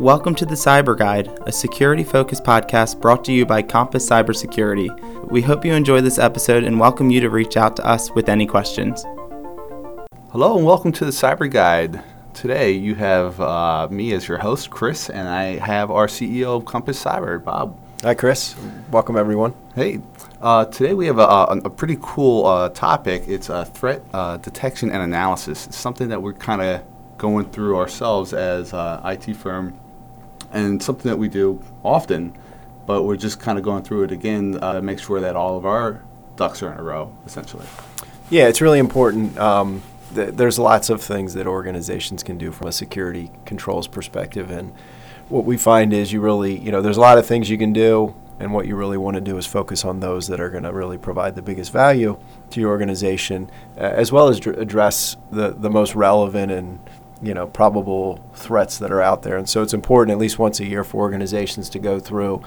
Welcome to the Cyber Guide, a security focused podcast brought to you by Compass Cybersecurity. We hope you enjoy this episode and welcome you to reach out to us with any questions. Hello and welcome to the Cyber Guide. Today you have uh, me as your host, Chris, and I have our CEO of Compass Cyber, Bob. Hi, Chris. Welcome, everyone. Hey, uh, today we have a, a, a pretty cool uh, topic. It's uh, threat uh, detection and analysis. It's something that we're kind of going through ourselves as an IT firm, and something that we do often, but we're just kind of going through it again uh, to make sure that all of our ducks are in a row, essentially. Yeah, it's really important. Um, th- there's lots of things that organizations can do from a security controls perspective, and what we find is you really, you know, there's a lot of things you can do, and what you really want to do is focus on those that are going to really provide the biggest value to your organization, uh, as well as dr- address the, the most relevant and you know probable threats that are out there. And so it's important at least once a year for organizations to go through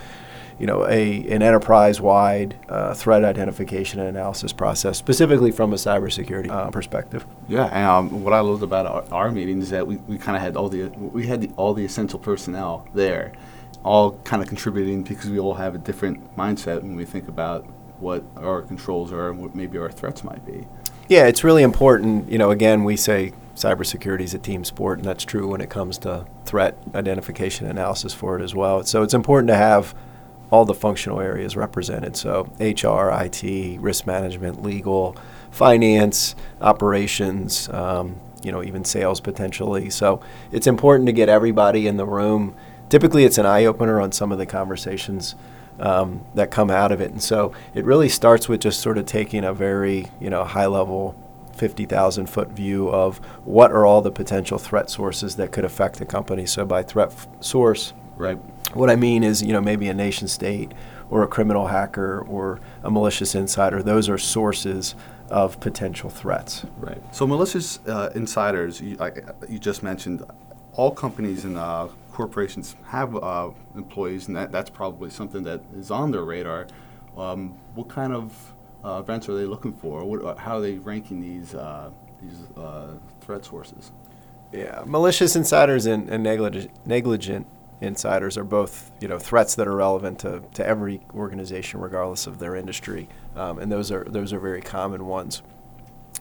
you know, a an enterprise-wide uh, threat identification and analysis process, specifically from a cybersecurity uh, perspective. Yeah, and um, what I loved about our, our meeting is that we, we kind of had all the we had the, all the essential personnel there, all kind of contributing because we all have a different mindset when we think about what our controls are and what maybe our threats might be. Yeah, it's really important. You know, again, we say cybersecurity is a team sport, and that's true when it comes to threat identification analysis for it as well. So it's important to have all the functional areas represented. So HR, IT, risk management, legal, finance, operations, um, you know, even sales potentially. So it's important to get everybody in the room. Typically, it's an eye opener on some of the conversations um, that come out of it. And so it really starts with just sort of taking a very, you know, high level 50,000 foot view of what are all the potential threat sources that could affect the company. So by threat f- source, Right. what I mean is, you know, maybe a nation state or a criminal hacker or a malicious insider. Those are sources of potential threats. Right. So malicious uh, insiders, you, like you just mentioned, all companies and uh, corporations have uh, employees, and that, that's probably something that is on their radar. Um, what kind of uh, events are they looking for? What, uh, how are they ranking these uh, these uh, threat sources? Yeah, malicious insiders and, and negligent, insiders are both you know threats that are relevant to, to every organization regardless of their industry um, and those are those are very common ones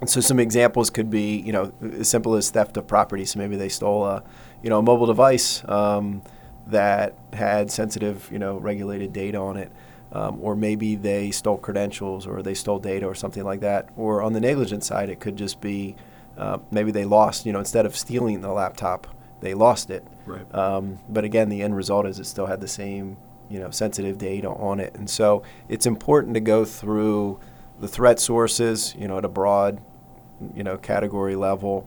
and so some examples could be you know as simple as theft of property so maybe they stole a you know a mobile device um, that had sensitive you know regulated data on it um, or maybe they stole credentials or they stole data or something like that or on the negligent side it could just be uh, maybe they lost you know instead of stealing the laptop they lost it Right. um, but again, the end result is it still had the same, you know, sensitive data on it. And so it's important to go through the threat sources, you know, at a broad, you know, category level.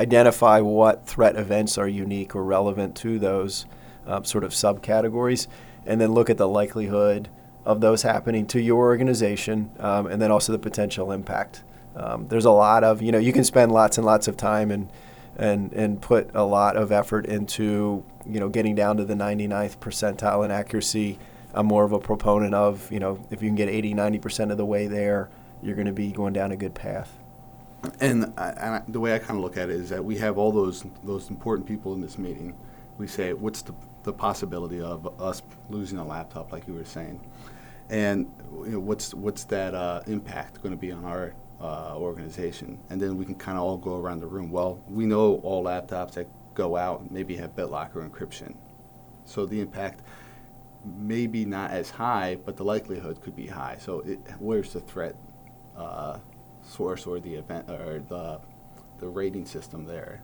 Identify what threat events are unique or relevant to those um, sort of subcategories, and then look at the likelihood of those happening to your organization, um, and then also the potential impact. Um, there's a lot of, you know, you can spend lots and lots of time and and and put a lot of effort into you know getting down to the 99th percentile in accuracy. I'm more of a proponent of you know if you can get 80 90 percent of the way there, you're going to be going down a good path. And, I, and I, the way I kind of look at it is that we have all those those important people in this meeting. We say, what's the, the possibility of us losing a laptop, like you were saying, and you know, what's what's that uh, impact going to be on our uh, organization? And then we can kind of all go around the room. Well, we know all laptops that go out maybe have BitLocker encryption, so the impact maybe not as high, but the likelihood could be high. So it, where's the threat? Uh, source or the event or the the rating system there.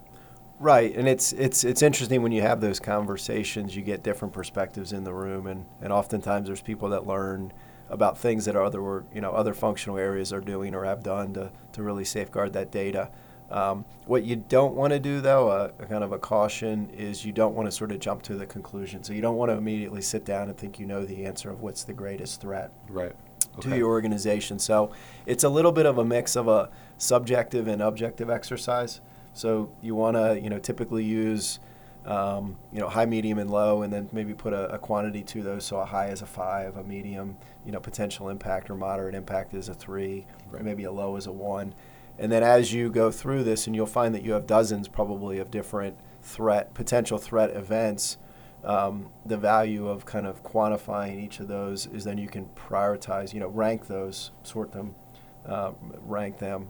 Right, and it's it's it's interesting when you have those conversations. You get different perspectives in the room, and, and oftentimes there's people that learn about things that other you know other functional areas are doing or have done to, to really safeguard that data. Um, what you don't want to do, though, a, a kind of a caution, is you don't want to sort of jump to the conclusion. So you don't want to immediately sit down and think you know the answer of what's the greatest threat Right. to your organization. So it's a little bit of a mix of a subjective and objective exercise. So you want to, you know, typically use, um, you know, high, medium, and low, and then maybe put a, a quantity to those. So a high is a five, a medium, you know, potential impact or moderate impact is a three, Right. or maybe a low is a one. And then as you go through this, and you'll find that you have dozens probably of different threat, potential threat events, um, the value of kind of quantifying each of those is then you can prioritize, you know, rank those, sort them, uh, rank them,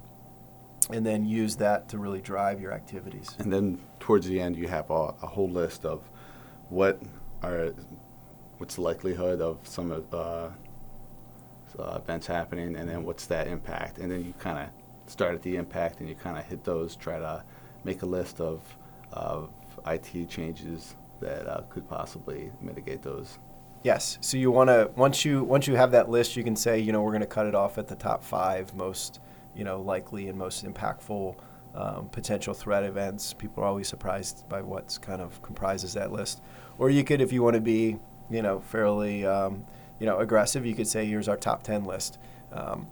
and then use that to really drive your activities. And then towards the end, you have a, a whole list of what are what's the likelihood of some of uh, uh, events happening, and then what's that impact, and then you kind of start at the impact, and you kind of hit those, try to make a list of of IT changes that uh, could possibly mitigate those. Yes. So you want to once you once you have that list, you can say, you know, we're going to cut it off at the top five most, you know, likely and most impactful um, potential threat events. People are always surprised by what's kind of comprises that list. Or you could, if you want to be, you know, fairly, um, you know, aggressive, you could say, here's our top ten list. Um,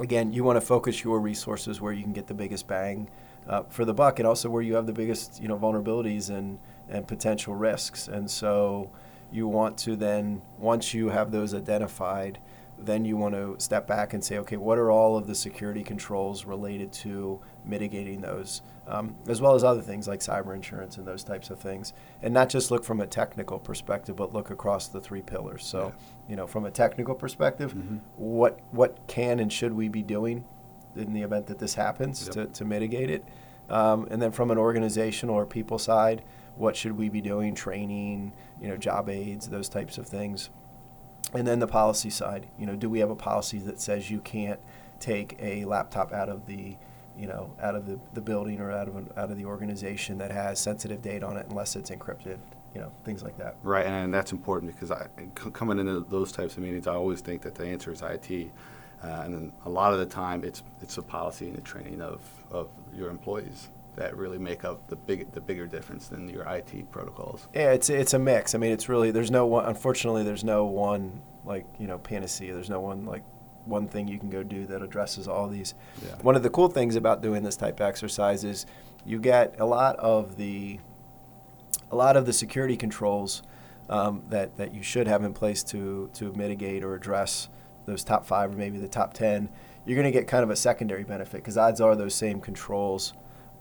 again, you want to focus your resources where you can get the biggest bang uh, for the buck, and also where you have the biggest, you know, vulnerabilities and and potential risks. And so you want to then, once you have those identified, then you want to step back and say, okay, what are all of the security controls related to mitigating those, um, as well as other things like cyber insurance and those types of things, and not just look from a technical perspective, but look across the three pillars. So, yeah. you know, from a technical perspective, mm-hmm. what what can and should we be doing in the event that this happens yep. to, to mitigate it, um, and then from an organizational or people side, what should we be doing, training, you know, job aids, those types of things. And then the policy side, you know, do we have a policy that says you can't take a laptop out of the, you know, out of the, the building or out of an, out of the organization that has sensitive data on it unless it's encrypted, you know, things like that. Right, and that's important because I, coming into those types of meetings, I always think that the answer is IT. Uh, and then a lot of the time, it's it's the policy and the training of, of your employees that really make up the big the bigger difference than your IT protocols. Yeah, it's it's a mix. I mean, it's really there's no one. Unfortunately, there's no one like you know panacea. There's no one like one thing you can go do that addresses all these. Yeah. One of the cool things about doing this type of exercise is you get a lot of the a lot of the security controls um, that that you should have in place to to mitigate or address those top five or maybe the top ten. You're going to get kind of a secondary benefit because odds are those same controls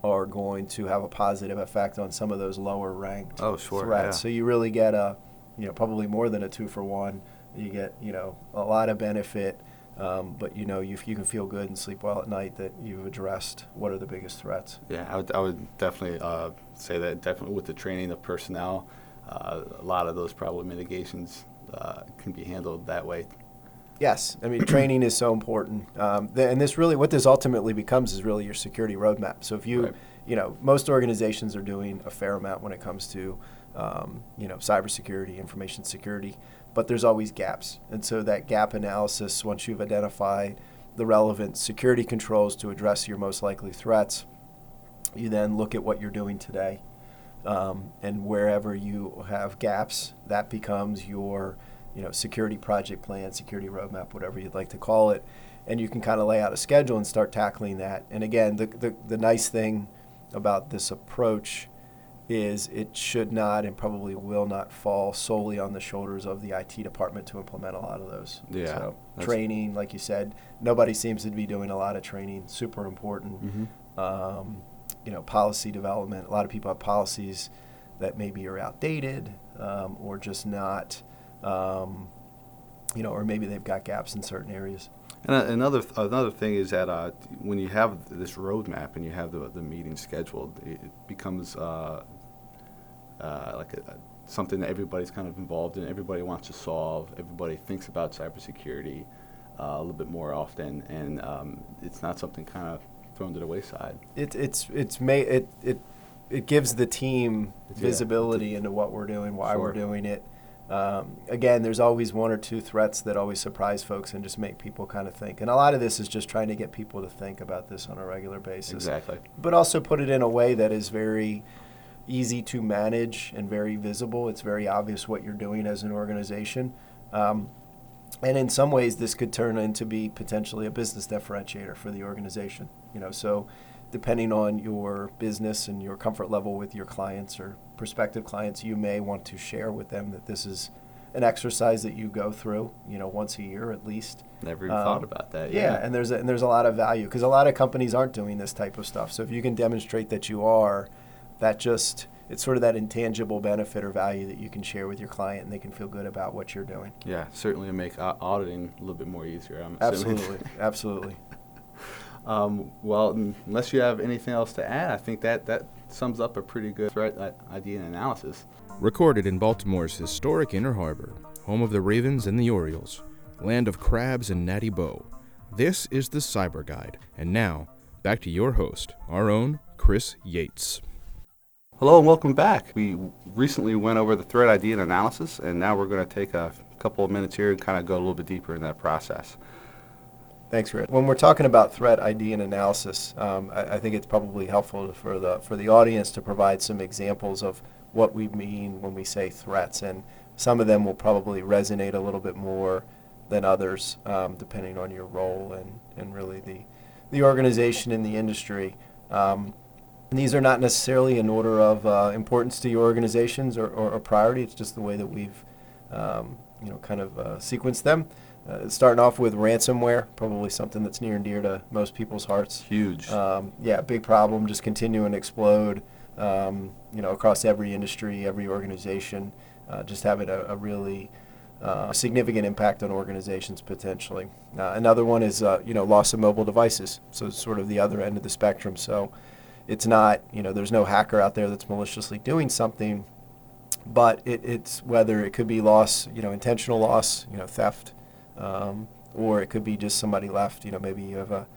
are going to have a positive effect on some of those lower ranked oh, sure, threats. Yeah. So you really get a, you know, probably more than a two for one. You get, you know, a lot of benefit, um, but you know, you, you can feel good and sleep well at night that you've addressed what are the biggest threats. Yeah, I would, I would definitely uh, say that definitely with the training of personnel, uh, a lot of those problem mitigations uh, can be handled that way. Yes, I mean training is so important, um, th- and this really what this ultimately becomes is really your security roadmap. So if you, right. you know, most organizations are doing a fair amount when it comes to, um, you know, cybersecurity, information security, but there's always gaps, and so that gap analysis, once you've identified the relevant security controls to address your most likely threats, you then look at what you're doing today, um, and wherever you have gaps, that becomes your you know, security project plan, security roadmap, whatever you'd like to call it, and you can kind of lay out a schedule and start tackling that. And again, the, the, the nice thing about this approach is it should not and probably will not fall solely on the shoulders of the IT department to implement a lot of those. Yeah. So training, like you said, nobody seems to be doing a lot of training. Super important. Mm-hmm. Um, you know, policy development. A lot of people have policies that maybe are outdated um, or just not um, you know, or maybe they've got gaps in certain areas. And uh, another another thing is that uh, when you have this roadmap and you have the, the meeting scheduled, it becomes uh, uh, like a, something that everybody's kind of involved in. Everybody wants to solve. Everybody thinks about cybersecurity uh, a little bit more often, and um, it's not something kind of thrown to the wayside. It, it's it's ma- it it it gives the team visibility yeah. into what we're doing, why sure. we're doing it. Um, again, there's always one or two threats that always surprise folks and just make people kind of think. And a lot of this is just trying to get people to think about this on a regular basis. Exactly. But also put it in a way that is very easy to manage and very visible. It's very obvious what you're doing as an organization. Um, and in some ways, this could turn into be potentially a business differentiator for the organization. You know, so depending on your business and your comfort level with your clients or prospective clients, you may want to share with them that this is an exercise that you go through, you know, once a year at least. Never even um, thought about that. Yeah. yeah, and there's a, and there's a lot of value because a lot of companies aren't doing this type of stuff. So if you can demonstrate that you are, that just it's sort of that intangible benefit or value that you can share with your client and they can feel good about what you're doing. Yeah, certainly make auditing a little bit more easier. I'm. Absolutely, absolutely. Um, well, unless you have anything else to add, I think that, that sums up a pretty good threat uh, idea and analysis. Recorded in Baltimore's historic Inner Harbor, home of the Ravens and the Orioles, land of crabs and natty boh. This is the Cyber Guide. And now, back to your host, our own Chris Yates. Hello and welcome back. We recently went over the threat ID and analysis, and now we're going to take a couple of minutes here and kind of go a little bit deeper in that process. Thanks, Rick. When we're talking about threat ID and analysis, um, I, I, think it's probably helpful for the for the audience to provide some examples of what we mean when we say threats, and some of them will probably resonate a little bit more than others, um, depending on your role and, and really the the organization in the industry. Um, these are not necessarily in order of uh, importance to your organizations or, or, or, priority. It's just the way that we've um, you know kind of uh, sequenced them. Uh, starting off with ransomware, probably something that's near and dear to most people's hearts. Huge. Um, yeah, big problem. Just continuing to explode. Um, you know, across every industry, every organization, uh, just having a, a really uh, significant impact on organizations potentially. Uh, another one is uh, you know loss of mobile devices. So it's sort of the other end of the spectrum. So it's not you know there's no hacker out there that's maliciously doing something, but it, it's whether it could be loss, you know, intentional loss, you know, theft um, or it could be just somebody left. You know, maybe you have a,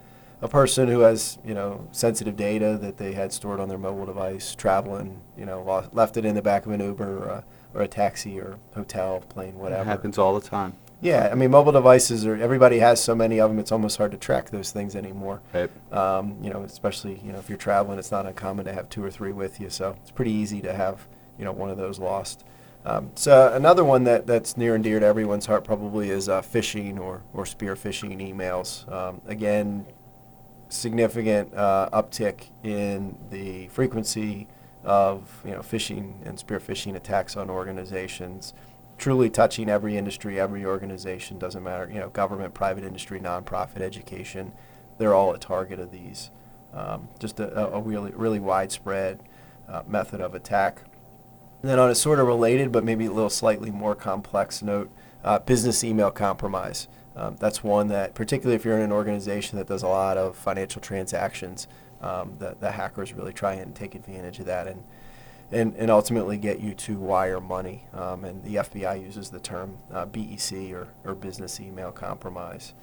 a person who has you know sensitive data that they had stored on their mobile device, traveling. You know, lost, left it in the back of an Uber or a, or a taxi or hotel, plane, whatever. It happens all the time. Yeah, I mean, mobile devices are. Everybody has so many of them. It's almost hard to track those things anymore. Right. Um, you know, especially you know if you're traveling, it's not uncommon to have two or three with you. So it's pretty easy to have you know one of those lost. Um, so another one that, that's near and dear to everyone's heart probably is uh, phishing or, or spear phishing emails. Um, again, significant uh, uptick in the frequency of you know phishing and spear phishing attacks on organizations, truly touching every industry, every organization. Doesn't matter you know government, private industry, nonprofit, education. They're all a target of these. Um, just a, a, really really widespread uh, method of attack. And then on a sort of related but maybe a little slightly more complex note, uh, business email compromise. Um, that's one that, particularly if you're in an organization that does a lot of financial transactions, um, the, the hackers really try and take advantage of that and, and, and ultimately get you to wire money. Um, and the FBI uses the term uh, BEC or, or business email compromise.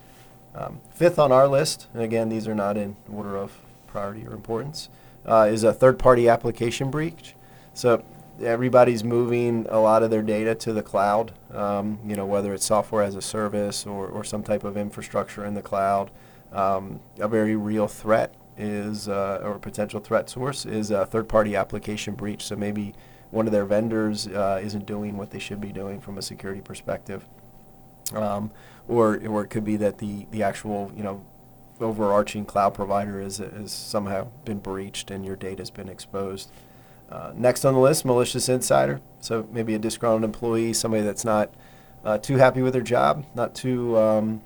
Um, fifth on our list, and again, these are not in order of priority or importance, uh, is a third party application breach. So everybody's moving a lot of their data to the cloud, um, you know, whether it's software as a service or, or some type of infrastructure in the cloud. Um, a very real threat is, uh, or potential threat source, is a third party application breach. So maybe one of their vendors uh, isn't doing what they should be doing from a security perspective. Um, or, or it could be that the, the actual, you know, overarching cloud provider is, is somehow been breached and your data has been exposed. Uh, next on the list, malicious insider. So maybe a disgruntled employee, somebody that's not uh, too happy with their job, not too um,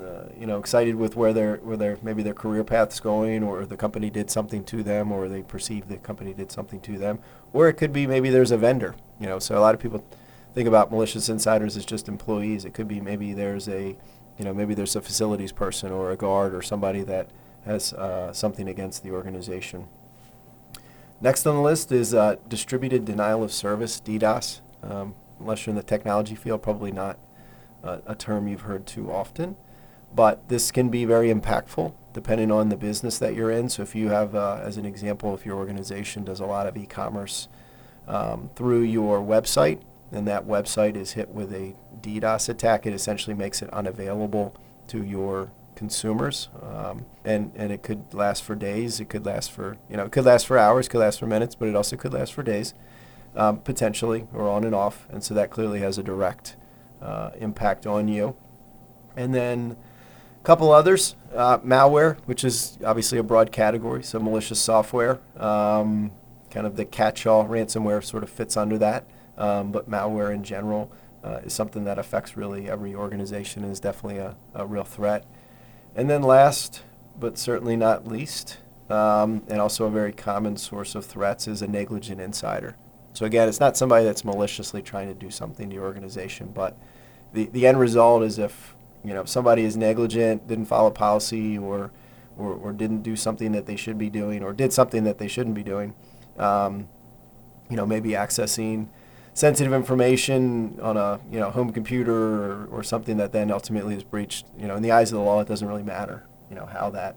uh, you know excited with where their where their maybe their career path's going, or the company did something to them, or they perceive the company did something to them, or it could be maybe there's a vendor. You know, so a lot of people think about malicious insiders as just employees. It could be maybe there's a you know maybe there's a facilities person or a guard or somebody that has uh, something against the organization. Next on the list is uh, distributed denial of service, DDoS. Um, unless you're in the technology field, probably not uh, a term you've heard too often. But this can be very impactful depending on the business that you're in. So if you have, uh, as an example, if your organization does a lot of e-commerce um, through your website, and that website is hit with a DDoS attack, it essentially makes it unavailable to your consumers, um, and and it could last for days. It could last for you know it could last for hours, could last for minutes, but it also could last for days, um, potentially, or on and off. And so that clearly has a direct uh, impact on you. And then a couple others, uh, malware, which is obviously a broad category, so malicious software. Um, kind of the catch-all ransomware sort of fits under that, um, but malware in general. Uh, is something that affects really every organization and is definitely a, a real threat. And then last, but certainly not least, um, and also a very common source of threats is a negligent insider. So again, it's not somebody that's maliciously trying to do something to your organization, but the, the end result is if you know somebody is negligent, didn't follow policy, or, or or didn't do something that they should be doing, or did something that they shouldn't be doing, um, you know, maybe accessing sensitive information on a you know home computer or, or something that then ultimately is breached. You know, in the eyes of the law, it doesn't really matter. You know how that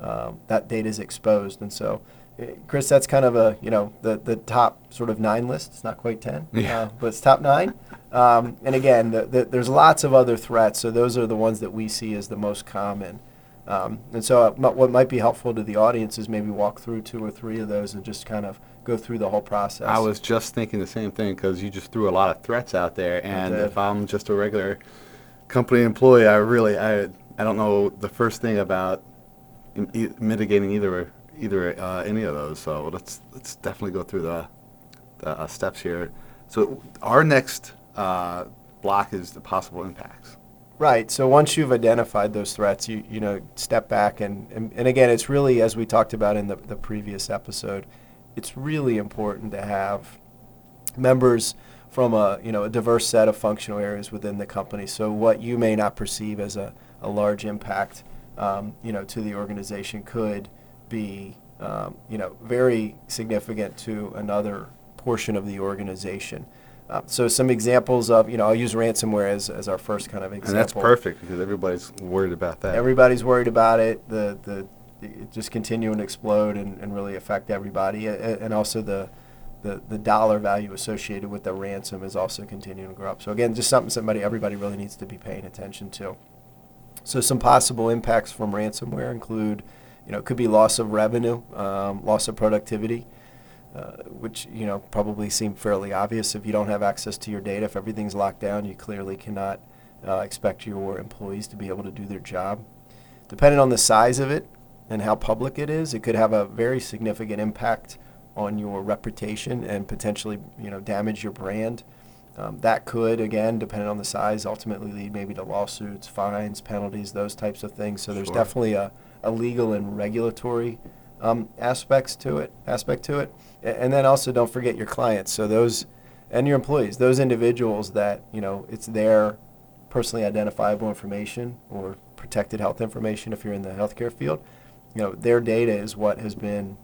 um, that data is exposed, and so. eh, Chris, that's kind of a you know the, the top sort of nine list. It's not quite ten, Yeah. uh, but it's top nine. Um, and again, the, the, there's lots of other threats. So those are the ones that we see as the most common. Um, and so uh, m- what might be helpful to the audience is maybe walk through two or three of those and just kind of go through the whole process. I was just thinking the same thing because you just threw a lot of threats out there, and if I'm just a regular company employee, I really I I don't know the first thing about e- mitigating either either uh, any of those. So let's let's definitely go through the the uh, steps here. So our next uh, block is the possible impacts. Right. So once you've identified those threats, you you know step back and and, and again, it's really as we talked about in the, the previous episode, it's really important to have members from a you know a diverse set of functional areas within the company. So what you may not perceive as a, a large impact, um, you know, to the organization could be um, you know very significant to another portion of the organization. Uh, so some examples of you know I'll use ransomware as, as our first kind of example. And that's perfect because everybody's worried about that. Everybody's worried about it. The the it just continue and explode and, and really affect everybody. And also the, the the dollar value associated with the ransom is also continuing to grow up. So again, just something somebody everybody really needs to be paying attention to. So some possible impacts from ransomware include, you know, it could be loss of revenue, um, loss of productivity, uh, which you know probably seem fairly obvious. If you don't have access to your data, if everything's locked down, you clearly cannot uh, expect your employees to be able to do their job. Depending on the size of it and how public it is, it could have a very significant impact on your reputation and potentially you know damage your brand. Um, that could, again, depending on the size, ultimately lead maybe to lawsuits, fines, penalties, those types of things. So there's Sure. definitely a, a legal and regulatory um, aspects to it, aspect to it, and then also don't forget your clients. So those and your employees, those individuals that you know it's their personally identifiable information or protected health information if you're in the healthcare field. You know their data is what has been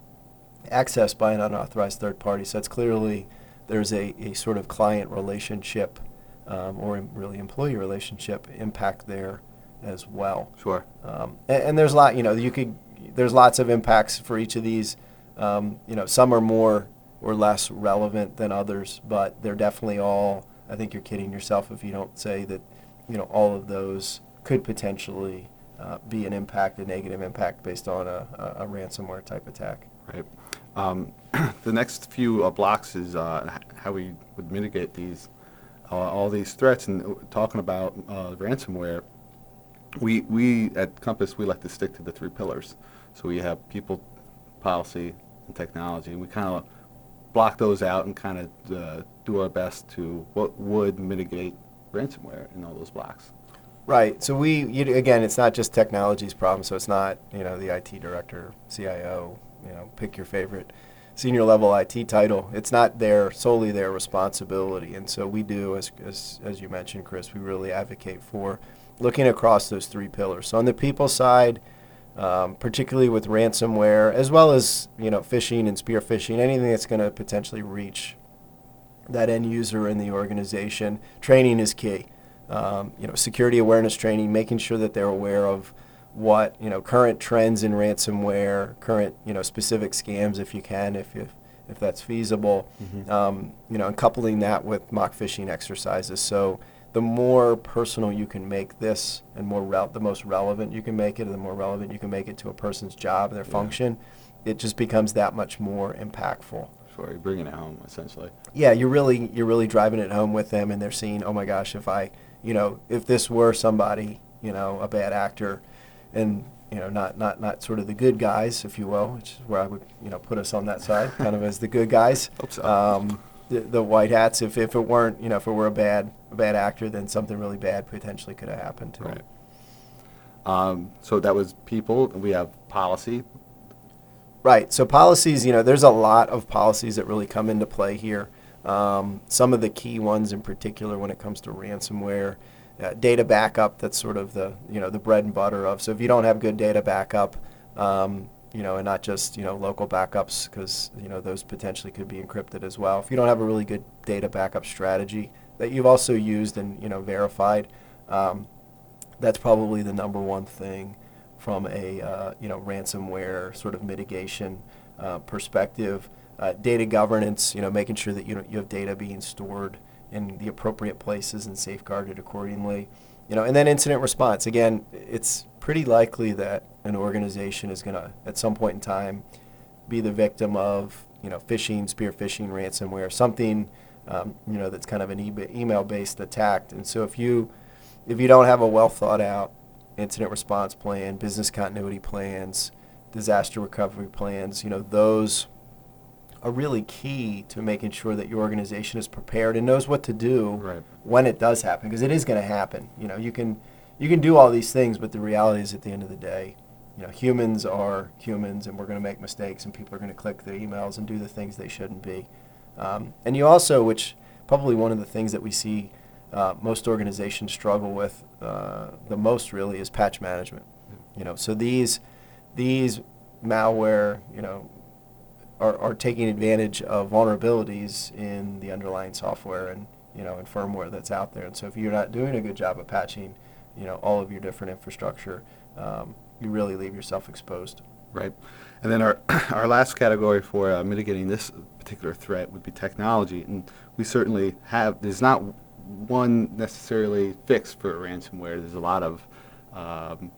accessed by an unauthorized third party. So it's clearly there's a, a sort of client relationship um, or really employee relationship impact there as well. Sure. Um, and, and there's a lot, you know, you could, there's lots of impacts for each of these. Um, you know, some are more or less relevant than others, but they're definitely all, I think you're kidding yourself if you don't say that, you know, all of those could potentially uh, be an impact, a negative impact based on a, a, a ransomware type attack. Right. Um, the next few uh, blocks is uh, how we would mitigate these, uh, all these threats. And uh, talking about uh, ransomware, we we at Compass we like to stick to the three pillars. So we have people, policy, and technology. And we kind of block those out and kind of uh, do our best to what would mitigate ransomware in all those blocks. Right. So we, you, again, it's not just technology's problem. So it's not, you know, the IT director, CIO, you know, pick your favorite senior level IT title. It's not their solely their responsibility. And so we do, as as as you mentioned, Chris, we really advocate for looking across those three pillars. So on the people side, um, particularly with ransomware, as well as you know, phishing and spear phishing, anything that's going to potentially reach that end user in the organization, training is key um, you know, security awareness training, making sure that they're aware of what you know current trends in ransomware, current you know specific scams if you can, if if, if that's feasible, um, you know, and coupling that with mock phishing exercises. So the more personal you can make this, and more rel- the most relevant you can make it, and the more relevant you can make it to a person's job, and their function, it just becomes that much more impactful Sure, you're bringing it home essentially. yeah, you're really you're really driving it home with them, and they're seeing, oh my gosh, if I, you know, if this were somebody, you know, a bad actor, and you know, not not not sort of the good guys, if you will, which is where I would you know put us on that side, kind of as the good guys. Hope so. Um, the, the white hats, if, if it weren't, you know, if it were a bad a bad actor, then something really bad potentially could have happened to Right. him. Um, so that was people. We have policy. Right. So policies, you know, there's a lot of policies that really come into play here. Um, some of the key ones in particular when it comes to ransomware, uh, data backup. That's sort of the you know the bread and butter of. So if you don't have good data backup, um, you know, and not just you know local backups because you know those potentially could be encrypted as well. If you don't have a really good data backup strategy that you've also used and you know verified, um, that's probably the number one thing from a uh, you know ransomware sort of mitigation uh, perspective. Uh, data governance, you know, making sure that you know, you have data being stored in the appropriate places and safeguarded accordingly. You know, and then incident response. Again, it's pretty likely that an organization is going to, at some point in time, be the victim of you know phishing, spear phishing, ransomware, something um, you know that's kind of an e- email-based attack. And so if you if you don't have a well thought out incident response plan, business continuity plans, disaster recovery plans, you know, those are really key to making sure that your organization is prepared and knows what to do Right. when it does happen because it is going to happen. You know, you can you can do all these things, but the reality is at the end of the day, you know, humans are humans and we're going to make mistakes and people are going to click the emails and do the things they shouldn't be. Um, and you also, which probably one of the things that we see uh, most organizations struggle with uh, the most really is patch management. You know, so these these malware, you know, are, are taking advantage of vulnerabilities in the underlying software and you know and firmware that's out there. And so if you're not doing a good job of patching, you know, all of your different infrastructure, um, you really leave yourself exposed. Right. And then our, our last category for uh, mitigating this particular threat would be technology. And we certainly have, there's not one necessarily fix for ransomware. There's a lot of, um,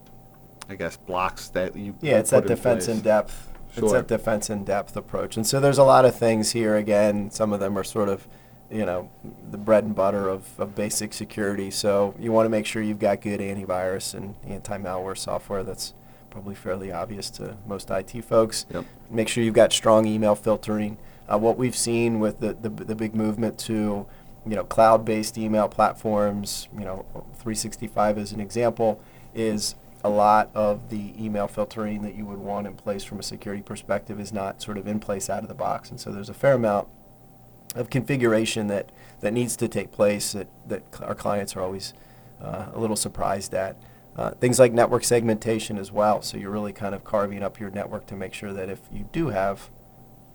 I guess, blocks that you Yeah, it's that defense place. in depth. It's Sure. that defense in depth approach. And so there's a lot of things here. Again, some of them are sort of, you know, the bread and butter of, of basic security. So you want to make sure you've got good antivirus and anti-malware software. That's probably fairly obvious to most IT folks. Yep. Make sure you've got strong email filtering. Uh, what we've seen with the, the, the big movement to, you know, cloud-based email platforms, you know, 365 as an example, is a lot of the email filtering that you would want in place from a security perspective is not sort of in place out of the box. And so there's a fair amount of configuration that, that needs to take place that, that our clients are always uh, a little surprised at. Uh, things like network segmentation as well. So you're really kind of carving up your network to make sure that if you do have,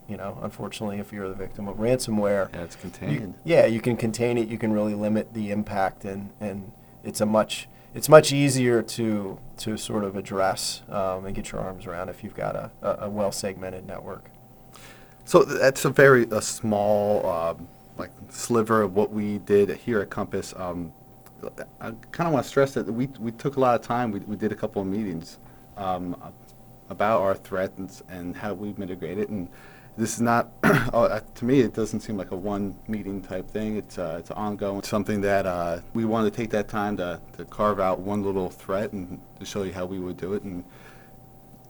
you know, unfortunately, if you're the victim of ransomware, Yeah, it's you- contained. yeah, you can contain it. You can really limit the impact, and, and it's a much it's much easier to to sort of address um, and get your arms around if you've got a, a, a well segmented network. So that's a very a small um, like sliver of what we did here at Compass. Um, I kind of want to stress that we we took a lot of time. We, we did a couple of meetings um, about our threats and how we mitigate it. And this is not oh, uh, to me. It doesn't seem like a one meeting type thing. It's uh, it's ongoing. Something that uh, we wanted to take that time to, to carve out one little threat and to show you how we would do it. And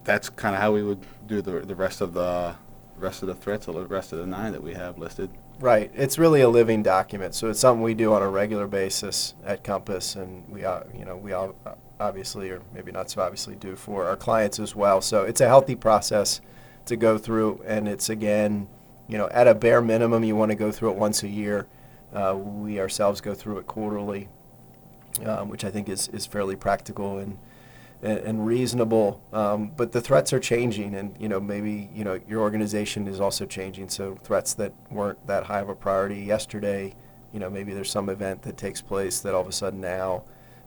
that's kind of how we would do the the rest of the rest of the threats or the rest of the nine that we have listed. Right. It's really a living document, so it's something we do on a regular basis at Compass, and we, uh, you know, we all obviously, or maybe not so obviously, do for our clients as well. So it's a healthy process to go through, and it's again, you know, at a bare minimum, you want to go through it once a year. Uh, we ourselves go through it quarterly, um, which I think is, is fairly practical and and, and reasonable. Um, but the threats are changing, and you know maybe you know your organization is also changing. So threats that weren't that high of a priority yesterday, you know maybe there's some event that takes place that all of a sudden now,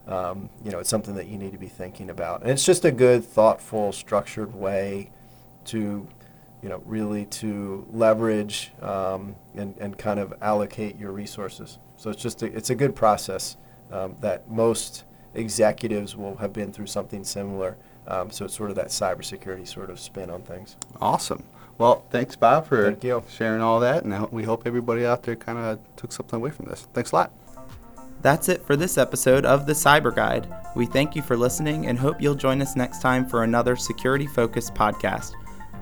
um, you know it's something that you need to be thinking about. And it's just a good, thoughtful, structured way to you know really to leverage um, and, and kind of allocate your resources. So it's just a, it's a good process um, that most executives will have been through something similar. Um, so it's sort of that cybersecurity sort of spin on things. Awesome. Well, thanks, Bob, for Thank you. sharing all that, and we hope everybody out there kind of took something away from this. Thanks a lot. That's it for this episode of The Cyber Guide. We thank you for listening and hope you'll join us next time for another security focused podcast.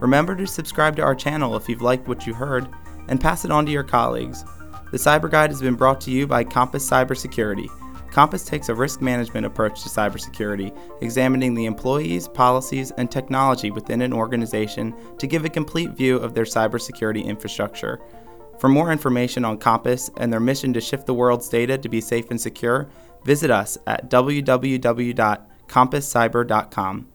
Remember to subscribe to our channel if you've liked what you heard and pass it on to your colleagues. The Cyber Guide has been brought to you by Compass Cybersecurity. Compass takes a risk management approach to cybersecurity, examining the employees, policies, and technology within an organization to give a complete view of their cybersecurity infrastructure. For more information on Compass and their mission to shift the world's data to be safe and secure, visit us at www.compasscyber.com.